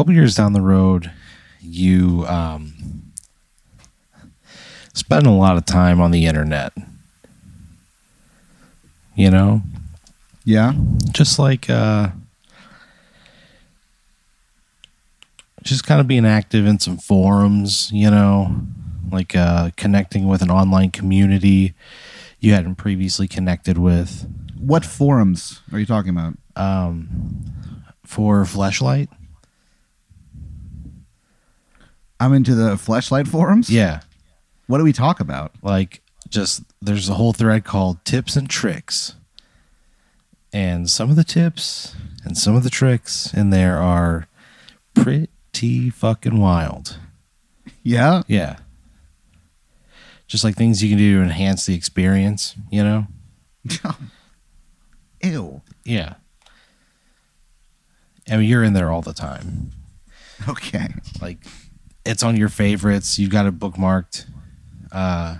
couple years down the road, you um, spend a lot of time on the internet. You know, Yeah. just like uh, just kind of being active in some forums. You know, like uh, connecting with an online community you hadn't previously connected with What forums are you talking about? um, for Fleshlight. I'm into the fleshlight forums. Yeah. What do we talk about? like just there's a whole thread called tips and tricks and some of the tips and some of the tricks in there are pretty fucking wild Yeah. yeah just like things you can do to enhance the experience you know Ew. yeah i mean you're in there all the time Okay. like it's on your favorites you've got it bookmarked uh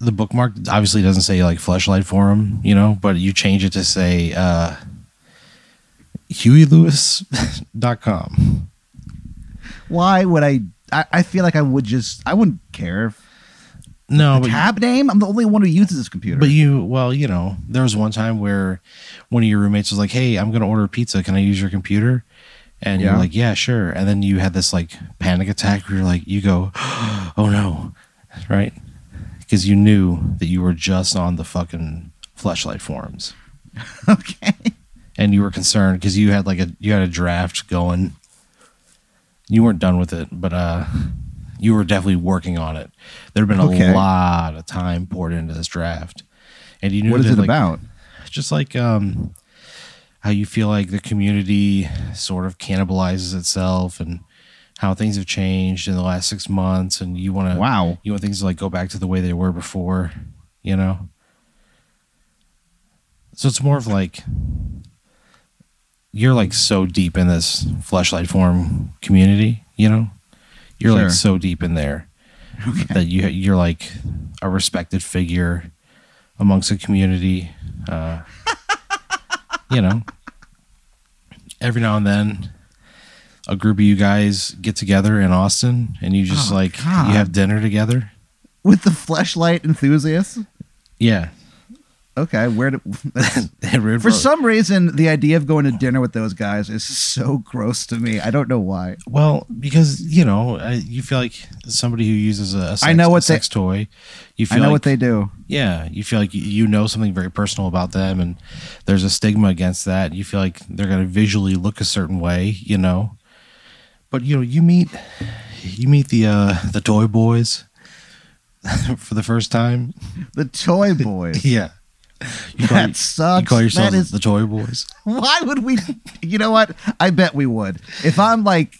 the bookmark obviously doesn't say like fleshlight forum you know but you change it to say uh hueylewis.com Why would I, I? I feel like I would just. I wouldn't care. If no the but, tab name. I'm the only one who uses this computer. but you well you know there was one time where one of your roommates was like hey i'm gonna order pizza can i use your computer and you're like yeah sure. And then you had this like panic attack where you're like you go oh no. Right? Because you knew that you were just on the fucking fleshlight forums. Okay. and you were concerned because you had like a you had a draft going. You weren't done with it but uh you were definitely working on it. There had been a Okay. lot of time poured into this draft. And you knew What is it like, about? just like um how you feel like the community sort of cannibalizes itself and how things have changed in the last six months and you want to Wow. you want things to like go back to the way they were before you know so it's more of like you're like so deep in this fleshlight form community you know you're Sure. like so deep in there Okay. that you you're like a respected figure amongst the community. Uh, you know, every now and then, a group of you guys get together in Austin, and you just Oh, like God. you have dinner together. With the fleshlight enthusiasts. Yeah, Okay. Where do? for some reason, the idea of going to dinner with those guys is so gross to me. I don't know why. well, because you know, uh, you feel like somebody who uses a, sex, I know what they- sex toy. You feel I know like, what they do. yeah, you feel like you- you know something very personal about them, and there's a stigma against that. You feel like they're going to visually look a certain way, you know. But you know, you meet you meet the uh, the toy boys for the first time. The toy boys. Yeah, you call, That sucks. you call yourself That is- the toy boys. Why would we? You know what? I bet we would. If I'm like,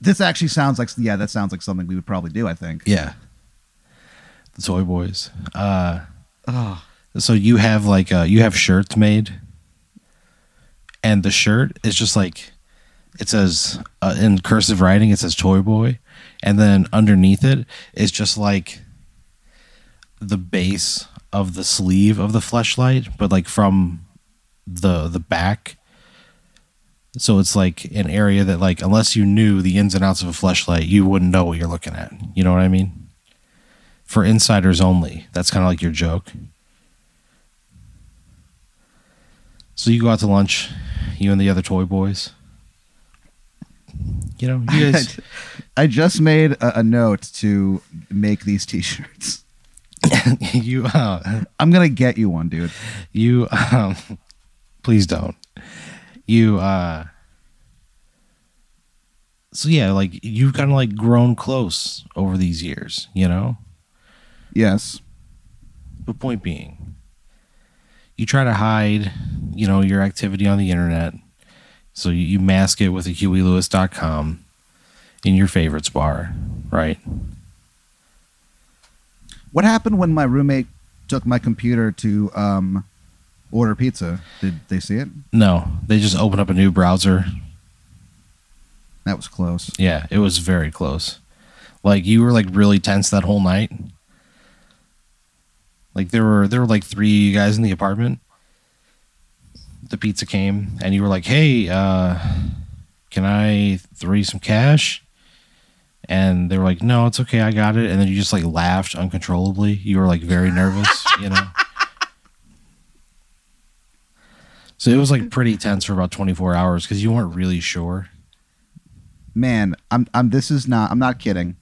this actually sounds like, yeah, that sounds like something we would probably do. I think. Yeah, the toy boys. Uh, Oh, so you have like uh, you have shirts made, and the shirt is just like it says uh, in cursive writing. It says toy boy, and then underneath it is just like the base of the sleeve of the fleshlight, but like from the the back. So it's like an area that like unless you knew the ins and outs of a fleshlight, you wouldn't know what you're looking at. You know what I mean? For insiders only. That's kind of like your joke. So you go out to lunch, you and the other toy boys. You know, you guys, I just made a, a note to make these T-shirts. you, uh, I'm gonna get you one, dude. you, um, please don't. You, uh, so yeah, like you've kind of like grown close over these years, you know. Yes. But point being, you try to hide, you know, your activity on the internet. So you, you mask it with a hueylewis.com in your favorites bar, right? What happened when my roommate took my computer to um, order pizza? Did they see it? No, they just opened up a new browser. That was close. Yeah, it was very close. Like you were like really tense that whole night. Like there were there were like three guys in the apartment. The pizza came and you were like, "Hey, uh can I throw you some cash? And they were like, no, it's okay. I got it. And then you just like laughed uncontrollably. You were like very nervous, you know? So it was like pretty tense for about 24 hours because you weren't really sure. Man, I'm I'm this is not I'm not kidding.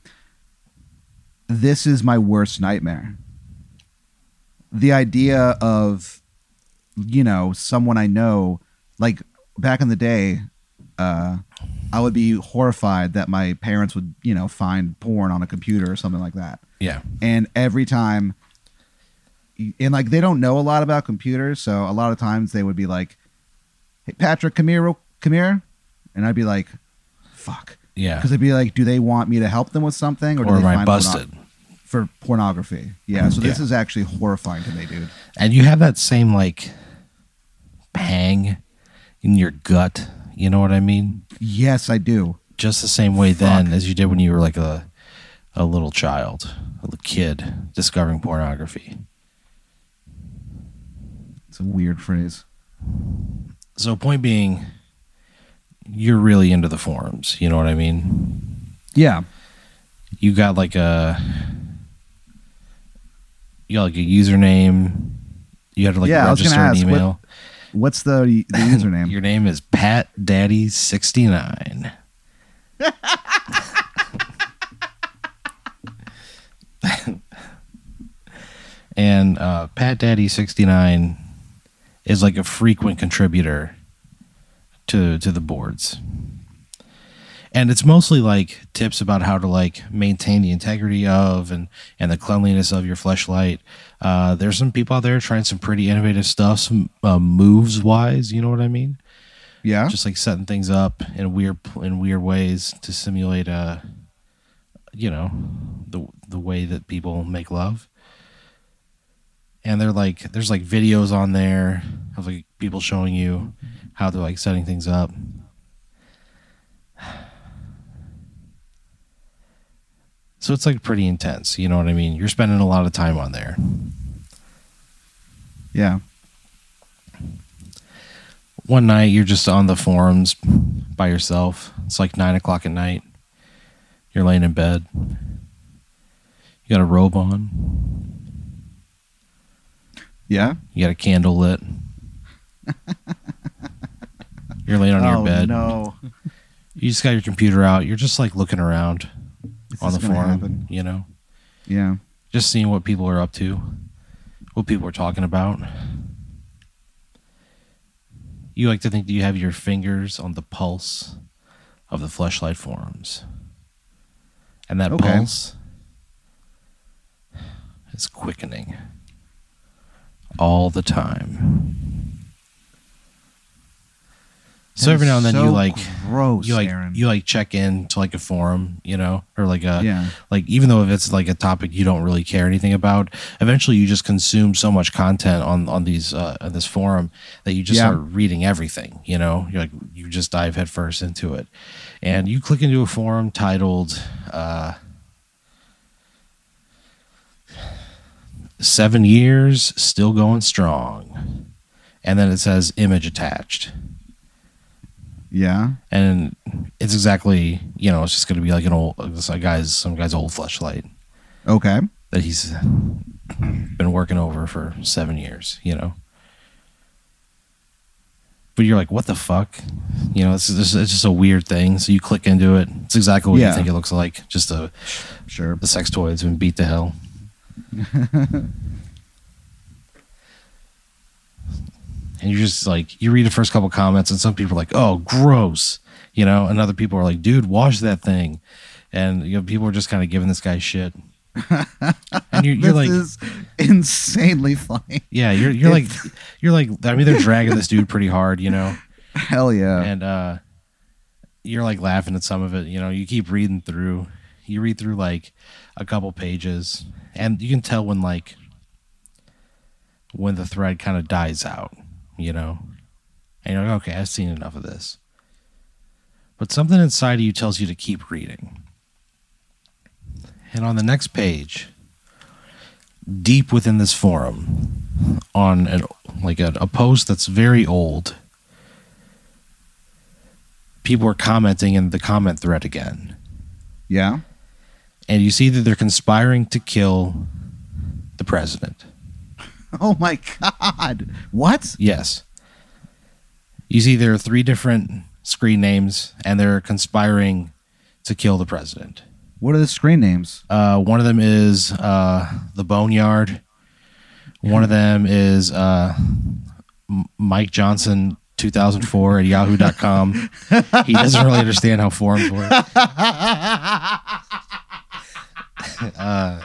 This is my worst nightmare. The idea of you know, someone I know like back in the day, uh I would be horrified that my parents would, you know, find porn on a computer or something like that. Yeah. and every time and like they don't know a lot about computers so a lot of times they would be like hey patrick come here come here and i'd be like fuck Yeah. because they'd be like do they want me to help them with something or, do Or they am I find porno- busted? for pornography yeah so this Yeah. is actually horrifying to me dude And you have that same like pang in your gut. You know what I mean? yes i do Just the same way Fuck. then as you did when you were like a a little child, a little kid discovering pornography. it's a weird phrase So point being, you're really into the forums. You know what I mean? yeah You got like a you got like a username. You had to like Yeah, register an email. What's the the username Your name is Pat Daddy sixty nine. and uh, Pat Daddy sixty nine is like a frequent contributor to to the boards. And it's mostly like tips about how to like maintain the integrity of and and the cleanliness of your fleshlight. Uh, there's some people out there trying some pretty innovative stuff, some uh, moves wise. You know what I mean? yeah just like setting things up in weird in weird ways to simulate uh you know the the way that people make love and they're like there's like videos on there of like people showing you how they're like setting things up so it's like pretty intense you know what i mean you're spending a lot of time on there yeah one night you're just on the forums by yourself. It's like nine o'clock at night. You're laying in bed. You got a robe on. yeah You got a candle lit. You're laying on your oh bed. no You just got your computer out. You're just like looking around On the forum. happen? You know, yeah just seeing what people are up to, what people are talking about. You like to think that you have your fingers on the pulse of the fleshlight forums. And that Okay. pulse is quickening all the time. So every now and then so you like gross you like Aaron. you like check in to like a forum, you know, or like a yeah like even though if it's like a topic you don't really care anything about eventually you just consume so much content on on these uh on this forum that you just Yeah. start reading everything you know you're like you just dive headfirst into it and you click into a forum titled uh seven years still going strong and then it says image attached yeah and it's exactly you know it's just going to be like an old guy's some guy's old fleshlight. okay that he's been working over for seven years, you know. But you're like, what the fuck? You know, it's just, it's just a weird thing. So you click into it. It's exactly what Yeah. you think it looks like. Just a, sure the sex toy that's been beat to hell. and you're just like, you read the first couple comments, and some people are like, oh, gross. You know, and other people are like, dude, wash that thing. And, you know, people are just kind of giving this guy shit. and you're, you're this like, is insanely funny. Yeah, you're you're like you're like I mean they're dragging this dude pretty hard, you know. Hell yeah. And uh you're like laughing at some of it, you know. You keep reading through. You read through like a couple pages and you can tell when like when the thread kind of dies out, you know. And you're like, okay, I've seen enough of this. But something inside of you tells you to keep reading. And on the next page, deep within this forum, on an, like a, a post that's very old, people are commenting in the comment thread again. Yeah. And you see that they're conspiring to kill the president. Oh my god. What? Yes. You see there are three different screen names and they're conspiring to kill the president. What are the screen names? Uh, one of them is uh, the Boneyard. One of them is uh, Mike Johnson 2004 at yahoo.com. he doesn't really understand how forums work. uh,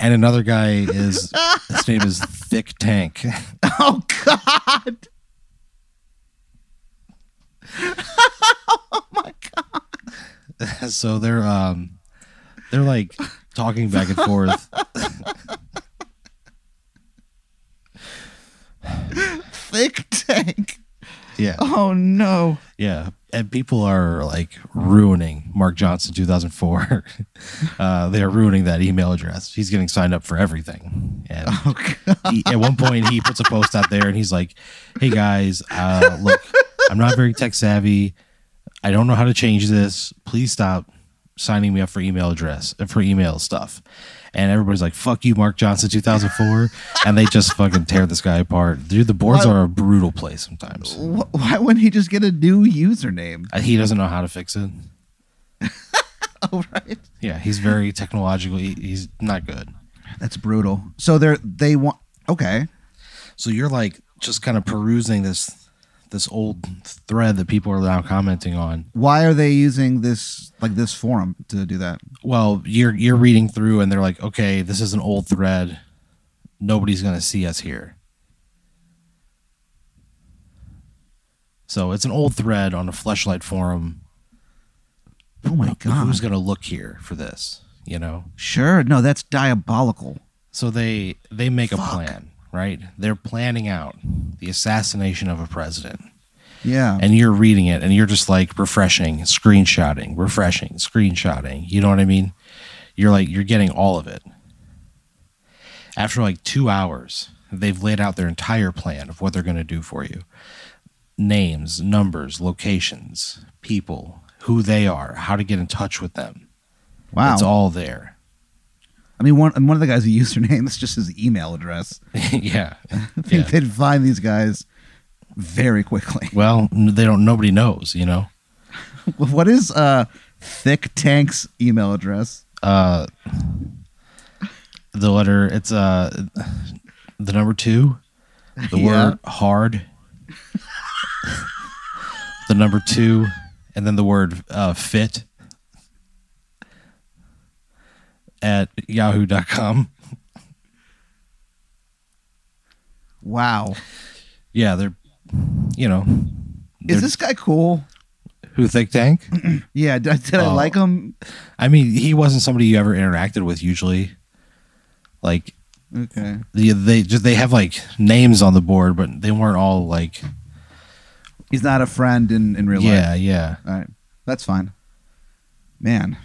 and another guy is his name is Thick Tank. Oh god. Oh my God! so they're um they're like talking back and forth. Thick tank. Yeah. Oh no. Yeah, and people are like ruining Mark Johnson 2004. uh, they are ruining that email address. He's getting signed up for everything. And Oh he, at one point, he puts a post out there, and he's like, "Hey guys, uh, look, I'm not very tech savvy. I don't know how to change this. Please stop signing me up for email address for email stuff." And everybody's like, "Fuck you, Mark Johnson 2004," and they just fucking tear this guy apart. Dude, the boards Why- are a brutal place sometimes. Wh- Why wouldn't he just get a new username? Uh, He doesn't know how to fix it. Oh right. Yeah, he's very technological. He, he's not good. That's brutal. So they're they want okay. So you're like just kind of perusing this this old thread that people are now commenting on. Why are they using this like this forum to do that? Well, you're you're reading through and they're like, "Okay, this is an old thread. Nobody's going to see us here." So it's an old thread on a fleshlight forum. Oh my god. Who's going to look here for this, you know? Sure. No, that's diabolical. So they they make a plan, right? They're planning out the assassination of a president. Yeah. and you're reading it and you're just like refreshing, screenshotting, refreshing, screenshotting. You know what I mean? You're like you're getting all of it. After like 2 hours, they've laid out their entire plan of what they're going to do for you. Names, numbers, locations, people, who they are, how to get in touch with them. wow. It's all there. I mean, one one of the guys' username is just his email address. yeah. I think Yeah. they'd find these guys very quickly. Well, they don't nobody knows, you know. what is uh Thick Tank's email address? uh the letter it's uh the number two the Yeah. word hard the number two and then the word uh fit at yahoo.com Wow. yeah they're you know Is they're- this guy cool? who think tank Yeah, did, I- did I Oh. like him? i mean he wasn't somebody you ever interacted with usually like Okay. the, they just they have like names on the board but they weren't all like He's not a friend in, in real yeah life. Yeah, yeah All right. That's fine. Man,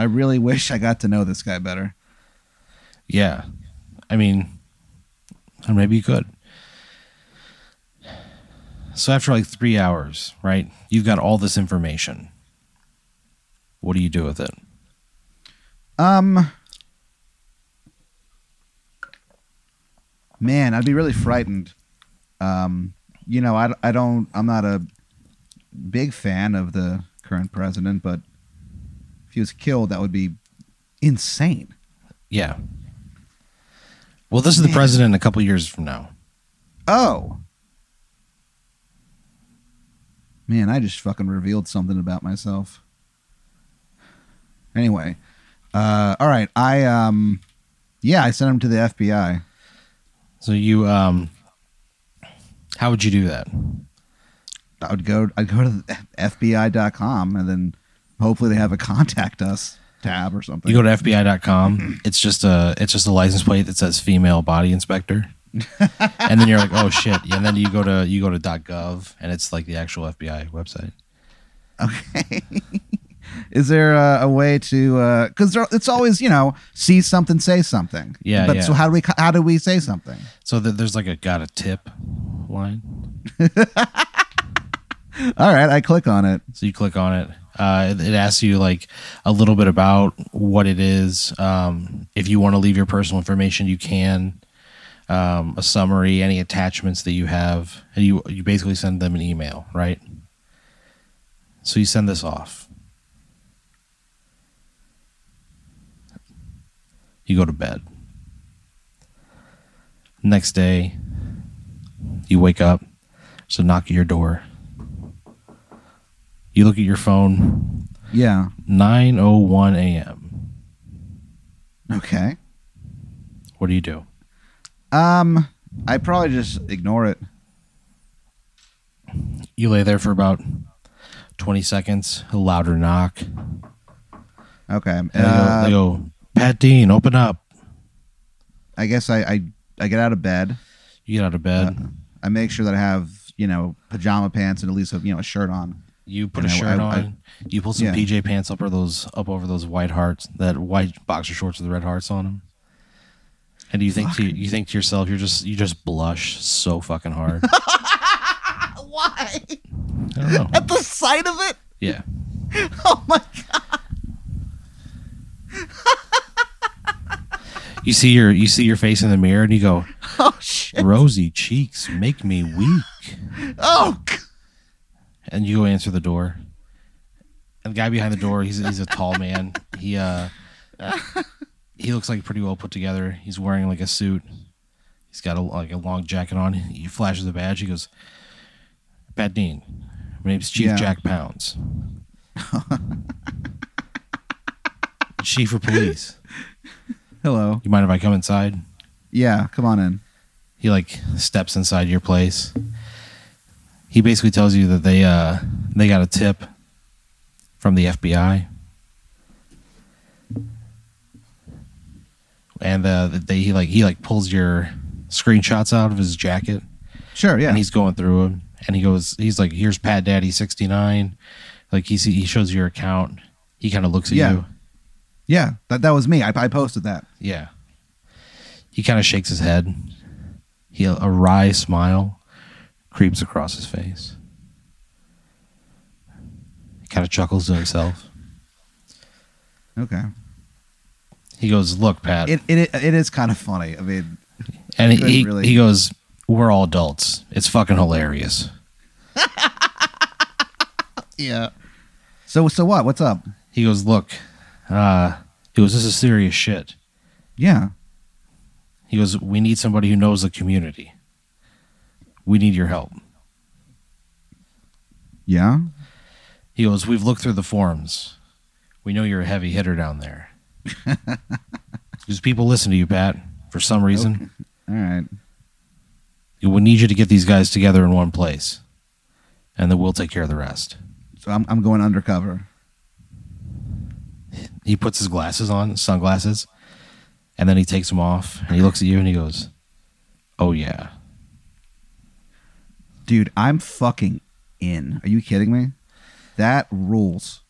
I really wish I got to know this guy better. Yeah. I mean, or maybe you could. So after like three hours, right, you've got all this information. What do you do with it? Um Man, I'd be really frightened. Um you know, I, I don't I'm not a big fan of the current president, but if he was killed that would be insane. Yeah. Well, this is the Man. president a couple years from now. Oh. Man, I just fucking revealed something about myself. Anyway, uh, all right. I um, yeah, I sent him to the FBI. So you, um, how would you do that? I would go. I'd go to FBI.com and then hopefully they have a contact us tab or something. You go to FBI.com. It's just a, it's just a license plate that says female body inspector. and then you're like, oh shit. And then you go to, you go to .gov and it's like the actual FBI website. okay. Is there a, a way to? Uh, because it's always you know see something, say something. Yeah, But yeah. so how do we how do we say something? So th- there's like a got a tip line. All right, I click on it. So you click on it. Uh, it, asks you like a little bit about what it is. Um, if you want to leave your personal information, you can. Um, a summary, any attachments that you have, and you you basically send them an email, right? So you send this off. You go to bed. Next day, you wake up. A knock at your door. You look at your phone. Yeah. 9:01 a.m. Okay. What do you do? Um, I probably just ignore it. You lay there for about 20 seconds. A louder knock. Okay. And they, Uh, go, they go, Pat Dean, open up. I guess I, I I get out of bed. You get out of bed. Uh, I make sure that I have you know pajama pants and at least a, you know a shirt on. You put and a I- shirt I- on. I- you pull some Yeah. PJ pants up over those up over those white hearts, that white boxer shorts with the red hearts on them. And do you think to you think to yourself, you're just you just blush so fucking hard. Why? I don't know. At the sight of it? Yeah. Oh my god! You see your you see your face in the mirror and you go, Oh shit! Rosy cheeks make me weak. Oh, g- and you go answer the door. And the guy behind the door, he's he's a tall man. He uh he looks like pretty well put together. He's wearing like a suit. He's got a like a long jacket on. He flashes the badge. He goes, "Pat Dean, my name's Chief Yeah. Jack Pounds, Chief of Police. hello. You mind if I come inside?" Yeah, come on in. he like steps inside your place. He basically tells you that they uh they got a tip from the FBI. And uh they he like he like pulls your screenshots out of his jacket Sure. Yeah. and he's going through them and he goes he's like here's Pat Daddy 69 like he see, he shows your account he kind of looks at Yeah. you yeah. That that was me. I, I posted that. Yeah. He kind of shakes his head. He a wry smile creeps across his face. He kind of chuckles to himself. Okay. He goes, "Look, Pat," It it it is kind of funny. I mean, and he really- he goes, "We're all adults. It's fucking hilarious." yeah. So so what? What's up? He goes, "Look, uh, he goes, this is serious shit." Yeah. He goes, "We need somebody who knows the community. We need your help." Yeah. He goes, We've looked through the forums. We know you're a heavy hitter down there. Because people listen to you, Pat, for some reason. All right. We need you to get these guys together in one place. And then we'll take care of the rest. So I'm I'm going undercover. He puts his glasses on, sunglasses, and then he takes them off and he looks at you and he goes, Oh, yeah. Dude, I'm fucking in. Are you kidding me? That rules.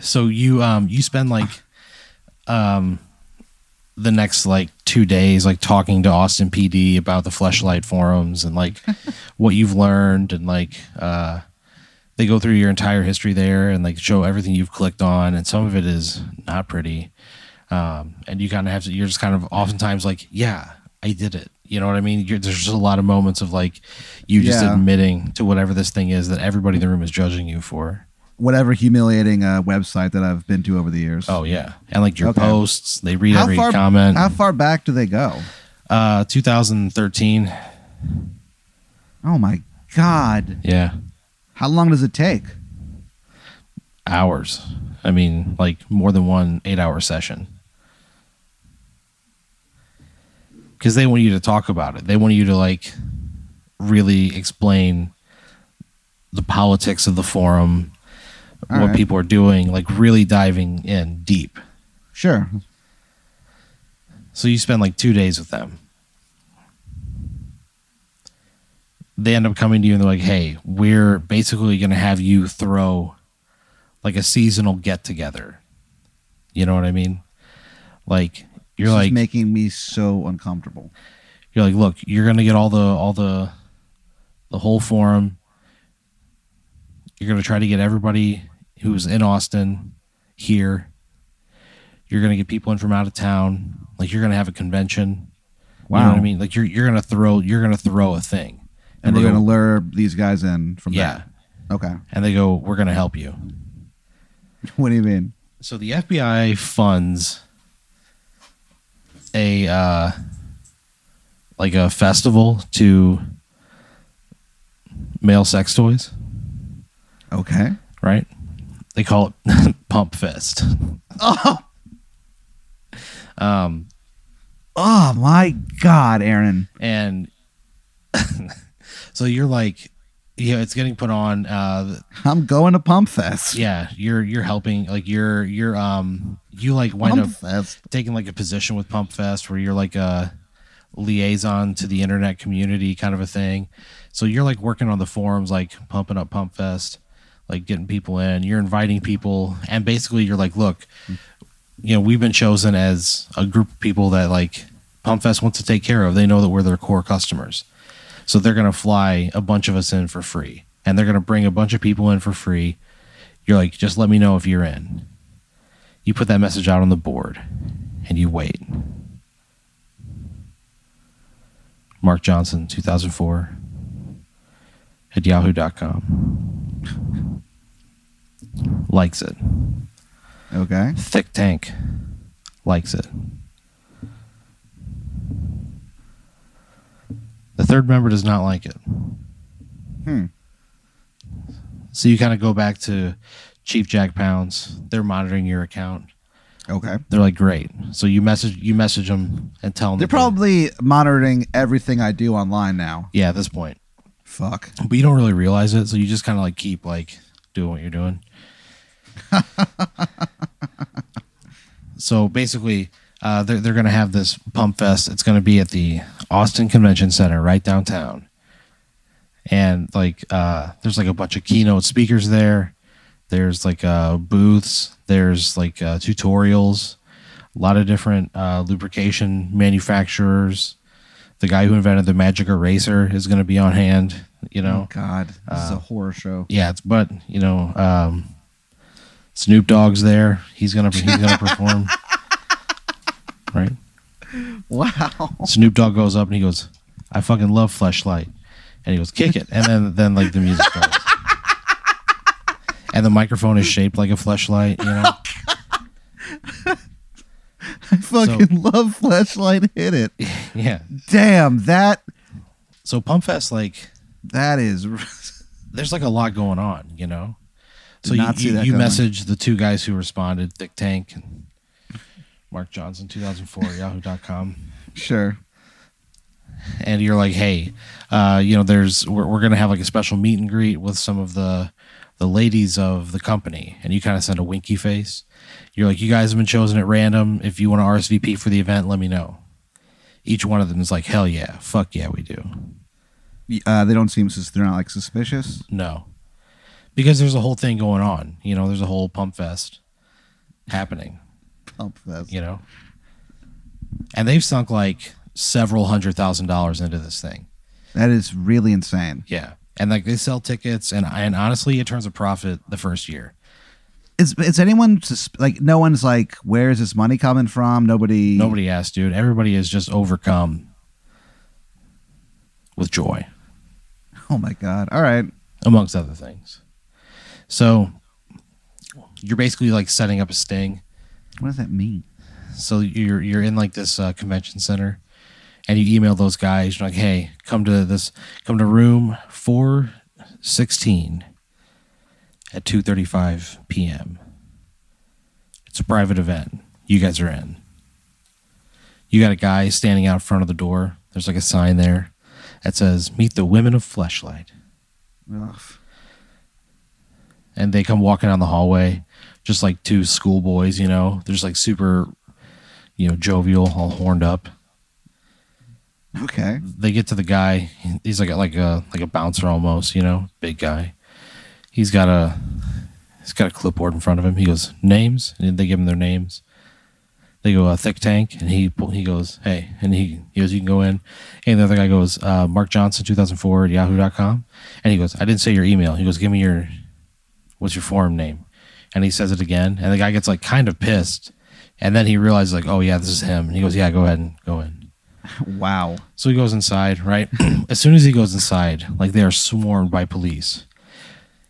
So you um you spend like um the next like two days like talking to Austin PD about the fleshlight forums and like what you've learned and like uh they go through your entire history there and like show everything you've clicked on and some of it is not pretty um and you kind of have to you're just kind of oftentimes like yeah I did it you know what I mean you're, there's just a lot of moments of like you just Yeah. admitting to whatever this thing is that everybody in the room is judging you for Whatever humiliating uh, website that I've been to over the years. Oh yeah, and like your Okay. posts, they read how every far, comment. How far back do they go? uh, 2013. Oh my god! Yeah, How long does it take? hours. I mean, like more than one eight-hour session. Because they want you to talk about it. They want you to like really explain the politics of the forum, All what right. people are doing, like really diving in deep. Sure. So you spend like two days with them. They end up coming to you and they're like, hey, we're basically going to have you throw like a seasonal get together. You know what I mean? Like, you're This is like, making me so uncomfortable. you're like, look, you're going to get all the, all the, the whole forum. You're going to try to get everybody who's in Austin here. You're going to get people in from out of town. Like you're going to have a convention. You know what I mean? Like you're you're going to throw you're to throw a thing. And, they we're go, going to lure these guys in from yeah. that. Okay. And they go, "We're going to help you." What do you mean? So the FBI funds a uh, like a festival to male sex toys, Okay. right? They call it Pump Fest. Oh, Um, oh my God, Aaron. and so you're like, yeah, it's getting put on. Uh, I'm going to Pump Fest. yeah, you're you're helping. Like you're you're um you like wind Pump up Fest. taking like a position with Pump Fest where you're like a liaison to the internet community kind of a thing. So you're like working on the forums, like pumping up Pump Fest, like getting people in. You're inviting people, and basically you're like, look, you know, we've been chosen as a group of people that like Pump Fest wants to take care of. They know that we're their core customers, so they're gonna fly a bunch of us in for free, and they're gonna bring a bunch of people in for free. You're like, just let me know if you're in. You put that message out on the board, and you wait. Mark Johnson, 2004, at yahoo.com. Likes it. Okay. Thick Tank likes it. Third member does not like it. Hmm. So you kind of go back to Chief Jack Pounds. They're monitoring your account. Okay. They're like, great. So you message you message them and tell them They're probably monitoring everything I do online now. yeah at this point. Fuck. but you don't really realize it so you just kind of like keep like doing what you're doing so basically uh, they're, they're going to have this pump fest. It's going to be at the austin convention center right downtown. And like uh, there's like a bunch of keynote speakers there. There's like uh, booths. There's like uh, tutorials. A lot of different uh, lubrication manufacturers. The guy who invented the magic eraser is going to be on hand you know? Oh God, this is a horror show. yeah it's but you know um snoop dogg's there. He's gonna he's gonna perform right Wow. snoop dogg goes up and he goes i fucking love fleshlight and he goes kick it and then then like the music starts and the microphone is shaped like a fleshlight you know I fucking love Flashlight. Hit it. yeah Damn that. so pump fest like That is. there's like a lot going on you know Did so you, you, that you message the two guys who responded thick tank and mark johnson 2004 yahoo.com Sure. and you're like, hey, uh, you know, there's we're, we're gonna have like a special meet and greet with some of the the ladies of the company, and you kind of send a winky face. You're like, you guys have been chosen at random. If you want to RSVP for the event, let me know. Each one of them is like, hell yeah, fuck yeah, we do. Uh, they don't seem sus- they're not like suspicious. No, because there's a whole thing going on. You know, there's a whole pump fest happening. Oh, Pump Fest. You know, and they've sunk like several hundred thousand dollars into this thing. That is really insane. Yeah. And like they sell tickets and and honestly it turns a profit the first year. Is is anyone sus- like? No one's like, where is this money coming from? Nobody. Nobody asked, dude. Everybody is just overcome with joy, Oh my god. All right. amongst other things. So you're basically like setting up a sting. What does that mean? So you're you're in like this uh, convention center, and you email those guys. You're like, hey, come to this, come to room four sixteen at two thirty five p.m. It's a private event. You guys are in. You got a guy standing out front of the door. There's like a sign there that says "Meet the Women of Fleshlight," Ugh. and they come walking down the hallway, just like two schoolboys. You know, they're just like super, you know, jovial, all horned up. Okay. they get to the guy. He's like a, like a like a bouncer almost, you know, big guy. He's got a he's got a clipboard in front of him. He goes names, and they give him their names. They go uh, thick tank, and he he goes hey, and he, he goes you can go in, and the other guy goes uh, Mark Johnson two thousand four at yahoo.com. and he goes I didn't say your email. He goes give me your What's your forum name? And he says it again, and the guy gets like kind of pissed, and then he realizes like, oh yeah, this is him. And he goes, yeah, go ahead and go in. Wow. So he goes inside, right? as soon as he goes inside, like they are swarmed by police.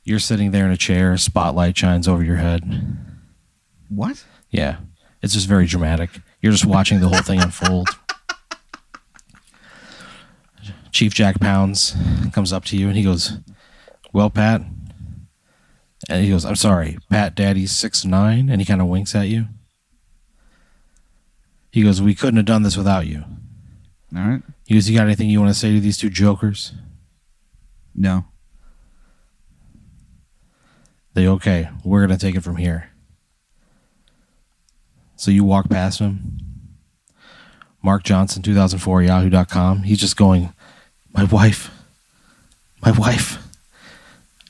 You're sitting there in a chair, spotlight shines over your head. What? Yeah. It's just very dramatic. You're just watching the whole thing unfold. Chief Jack Pounds comes up to you and he goes, Well, Pat. And he goes, I'm sorry, Pat Daddy's six nine, and he kind of winks at you. He goes, We couldn't have done this without you. All right. He goes, You got anything you want to say to these two jokers? No. They okay, we're gonna take it from here. So you walk past him. Mark Johnson, 2004, yahoo.com. He's just going, My wife, my wife,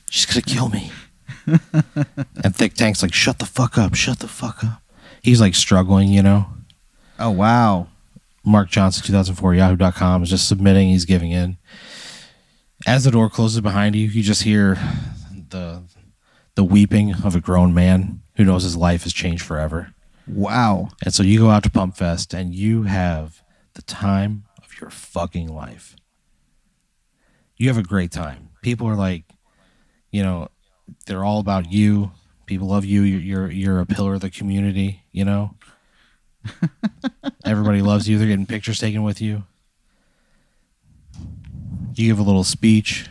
she's gonna kill me. And Thick Tank's like, Shut the fuck up, shut the fuck up. He's like struggling, you know. Oh wow. Mark Johnson, 2004, yahoo.com is just submitting, he's giving in. As the door closes behind you, you just hear the the weeping of a grown man who knows his life has changed forever. Wow. And so you go out to Pump Fest and you have the time of your fucking life. You have a great time. People are like, you know, they're all about you. People love you. You're you're, you're a pillar of the community. You know, everybody loves you. They're getting pictures taken with you. You give a little speech.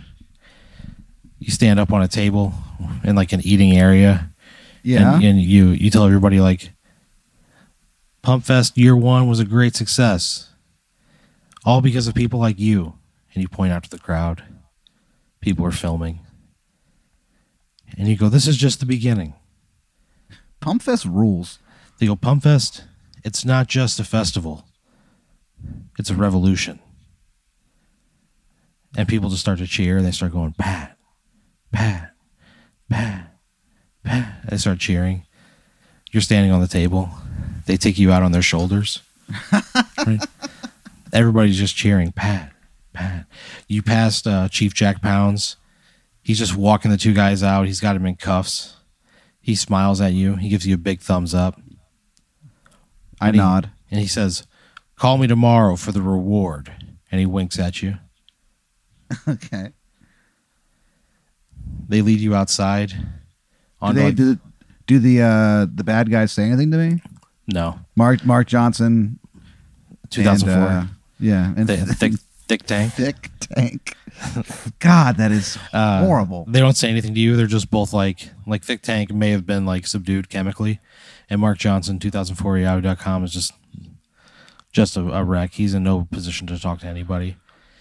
You stand up on a table in like an eating area Yeah. and, and you you tell everybody like Pump Fest year one was a great success. All because of people like you. And you point out to the crowd. People are filming. And you go, This is just the beginning. Pumpfest rules. They go, Pump Fest, it's not just a festival. It's a revolution. And people just start to cheer and they start going, Pat, Pat, Pat, Pat. They start cheering. You're standing on the table. They take you out on their shoulders. right? Everybody's just cheering, Pat, Pat. You passed uh, Chief Jack Pounds. He's just walking the two guys out. He's got him in cuffs. He smiles at you. He gives you a big thumbs up. I And he- nod. And he says, Call me tomorrow for the reward. And he winks at you. okay. They lead you outside. Do they like, do, do the uh the bad guys say anything to me? no, Mark Mark Johnson. 2004. And, uh, yeah, and Th- thick, thick tank. thick tank. God, that is Uh, horrible. They don't say anything to you. They're just both like, like Thick Tank may have been like subdued chemically, and Mark Johnson, 2004 Yahoo.com is just, just a, a wreck. He's in no position to talk to anybody.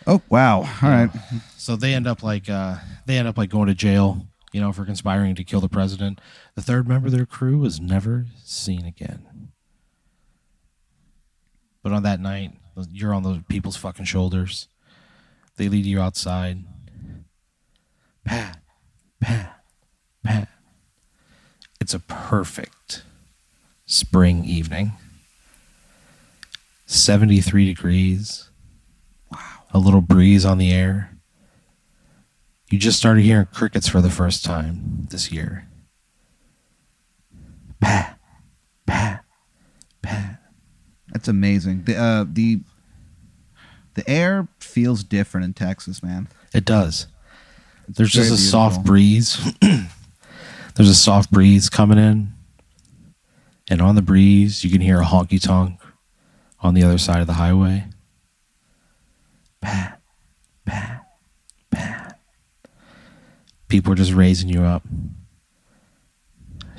Oh wow! All right. So they end up like, uh, they end up like going to jail, you know, for conspiring to kill the president. The third member of their crew was never seen again. But on that night, you're on those people's fucking shoulders. They lead you outside. Pat, pat, pat. It's a perfect spring evening. 73 degrees. Wow. A little breeze on the air. You just started hearing crickets for the first time this year. Pat, pat, pat. That's amazing. The uh the the air feels different in Texas, man. It does. There's just a soft breeze. There's a soft breeze coming in. And on the breeze, you can hear a honky tonk on the other side of the highway. Pat, pat, pat. People are just raising you up.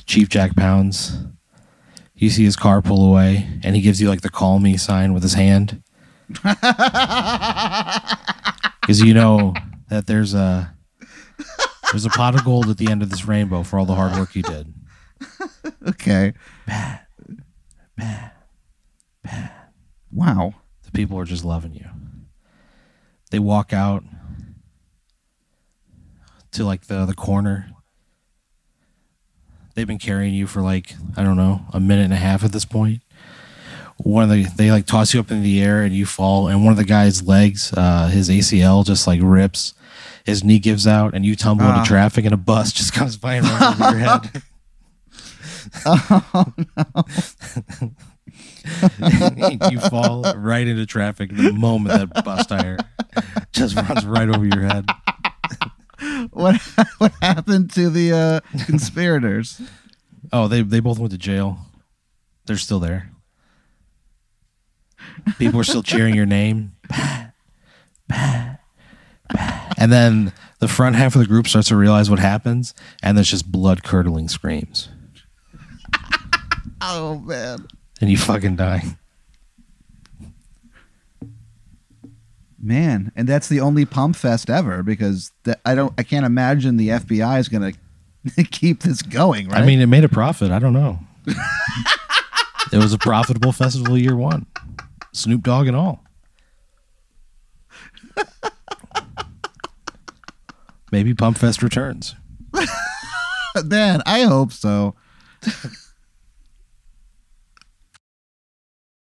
Chief Jack Pounds, you see his car pull away, and he gives you like the call me sign with his hand. Because you know that there's a there's a pot of gold at the end of this rainbow for all the hard work you did. Okay. Pat, pat, pat. Wow. The people are just loving you. They walk out to like the the corner. They've been carrying you for like I don't know a minute and a half at this point. one of the they like toss you up in the air and you fall, and one of the guy's legs, uh, his ACL just like rips, his knee gives out, and you tumble Ah. into traffic, and a bus just comes by and runs over your head. Oh, you fall right into traffic the moment that bus tire just runs right over your head. What what happened to the uh, conspirators? Oh, they they both went to jail. They're still there. People are still cheering your name. Pat, Pat, Pat. And then the front half of the group starts to realize what happens, and there's just blood curdling screams, Oh man, and you fucking die. Man, and that's the only pump fest ever because that, I don't I can't imagine the FBI is gonna keep this going. Right? I mean, it made a profit. I don't know. it was a profitable festival year one, Snoop Dogg and all. Maybe Pump Fest returns. man, I hope so.